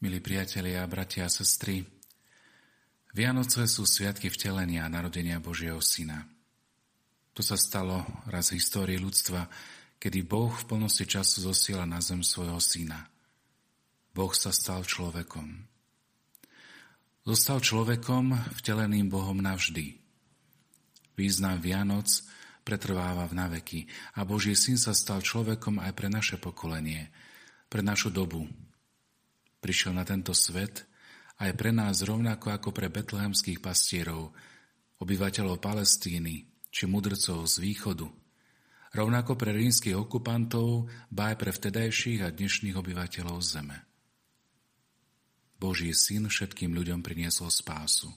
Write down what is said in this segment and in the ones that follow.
Milí priatelia, bratia a sestry, Vianoce sú sviatky vtelenia a narodenia Božieho Syna. To sa stalo raz v histórii ľudstva, kedy Boh v plnosti času zosiela na zem svojho Syna. Boh sa stal človekom. Zostal človekom vteleným Bohom navždy. Význam Vianoc pretrváva v naveky a Boží Syn sa stal človekom aj pre naše pokolenie, pre našu dobu, prišiel na tento svet aj pre nás rovnako ako pre betlehemských pastierov, obyvateľov Palestíny či mudrcov z východu, rovnako pre rímskych okupantov, ba aj pre vtedajších a dnešných obyvateľov zeme. Boží syn všetkým ľuďom priniesol spásu.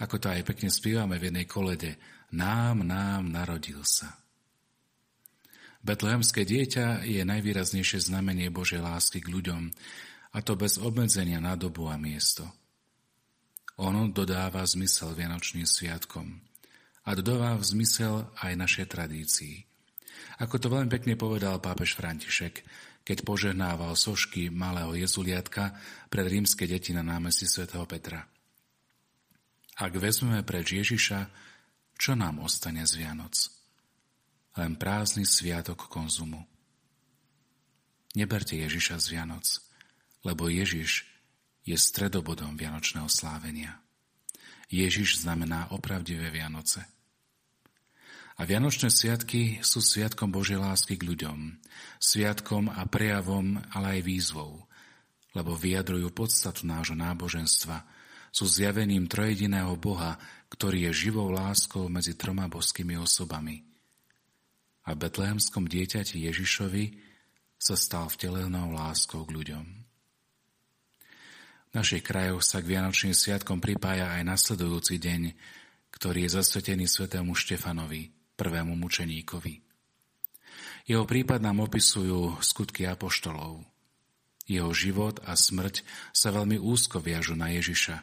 Ako to aj pekne spívame v jednej kolede, nám, nám narodil sa. Betlehemské dieťa je najvýraznejšie znamenie Božej lásky k ľuďom, a to bez obmedzenia na dobu a miesto. Ono dodáva zmysel Vianočným sviatkom a dodáva zmysel aj našej tradícii. Ako to veľmi pekne povedal pápež František, keď požehnával sošky malého jezuliatka pred rímske deti na námestí svätého Petra. Ak vezmeme preč Ježiša, čo nám ostane z Vianoc? Len prázdny sviatok konzumu. Neberte Ježiša z Vianoc – lebo Ježiš je stredobodom Vianočného slávenia. Ježiš znamená opravdivé Vianoce. A Vianočné sviatky sú sviatkom Božej lásky k ľuďom, sviatkom a prejavom, ale aj výzvou, lebo vyjadrujú podstatu nášho náboženstva, sú zjavením trojediného Boha, ktorý je živou láskou medzi troma božskými osobami. A v betlehemskom dieťati Ježišovi sa stal vtelenou láskou k ľuďom. V našich krajoch sa k Vianočným sviatkom pripája aj nasledujúci deň, ktorý je zasvetený svetému Štefanovi, prvému mučeníkovi. Jeho prípad nám opisujú skutky apoštolov. Jeho život a smrť sa veľmi úzko viažu na Ježiša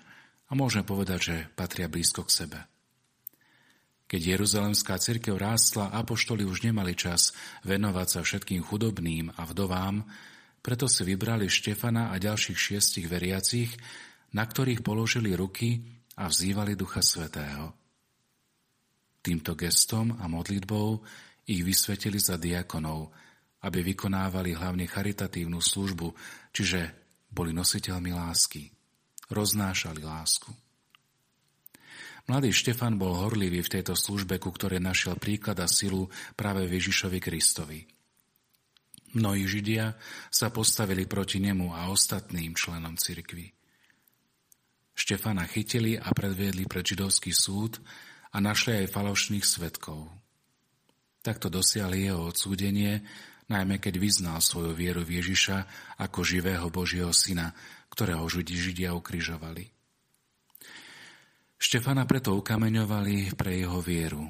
a môžeme povedať, že patria blízko k sebe. Keď Jeruzalemská cirkev rástla, apoštoli už nemali čas venovať sa všetkým chudobným a vdovám, preto si vybrali Štefana a ďalších šiestich veriacich, na ktorých položili ruky a vzývali Ducha Svetého. Týmto gestom a modlitbou ich vysvetili za diakonov, aby vykonávali hlavne charitatívnu službu, čiže boli nositeľmi lásky, roznášali lásku. Mladý Štefan bol horlivý v tejto službe, ku ktorej našiel príklad a silu práve Ježišovi Kristovi. Mnohí Židia sa postavili proti nemu a ostatným členom cirkvy. Štefana chytili a predviedli pred židovský súd a našli aj falošných svetkov. Takto dosiahli jeho odsúdenie, najmä keď vyznal svoju vieru v Ježiša ako živého Božieho syna, ktorého Židia ukrižovali. Štefana preto ukameňovali pre jeho vieru.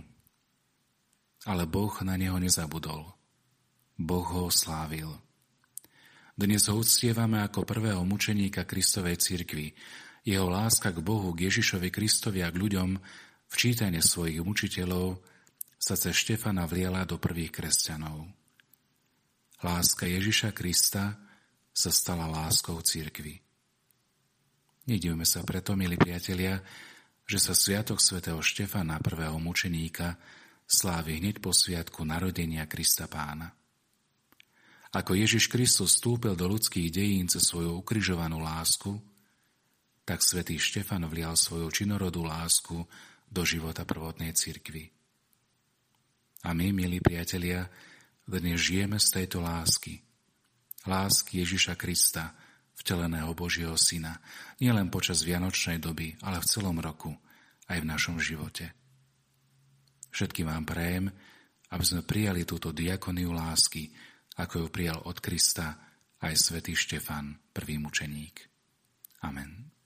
Ale Boh na neho nezabudol. Boh ho slávil. Dnes ho uctievame ako prvého mučeníka Kristovej cirkvi. Jeho láska k Bohu, k Ježišovi Kristovi a k ľuďom v čítane svojich mučiteľov sa cez Štefana vliela do prvých kresťanov. Láska Ježiša Krista sa stala láskou cirkvi. Nedivme sa preto, milí priatelia, že sa Sviatok svätého Štefana, prvého mučeníka, slávi hneď po sviatku narodenia Krista pána. Ako Ježiš Kristus vstúpil do ľudských dejín cez svoju ukrižovanú lásku, tak svätý Štefan vlial svoju činorodú lásku do života prvotnej cirkvi. A my, milí priatelia, dnes žijeme z tejto lásky. Lásky Ježiša Krista, vteleného Božieho Syna, nielen počas Vianočnej doby, ale v celom roku, aj v našom živote. Všetkým vám prajem, aby sme prijali túto diakoniu lásky, ako ju prijal od Krista aj svätý Štefan, prvý mučeník. Amen.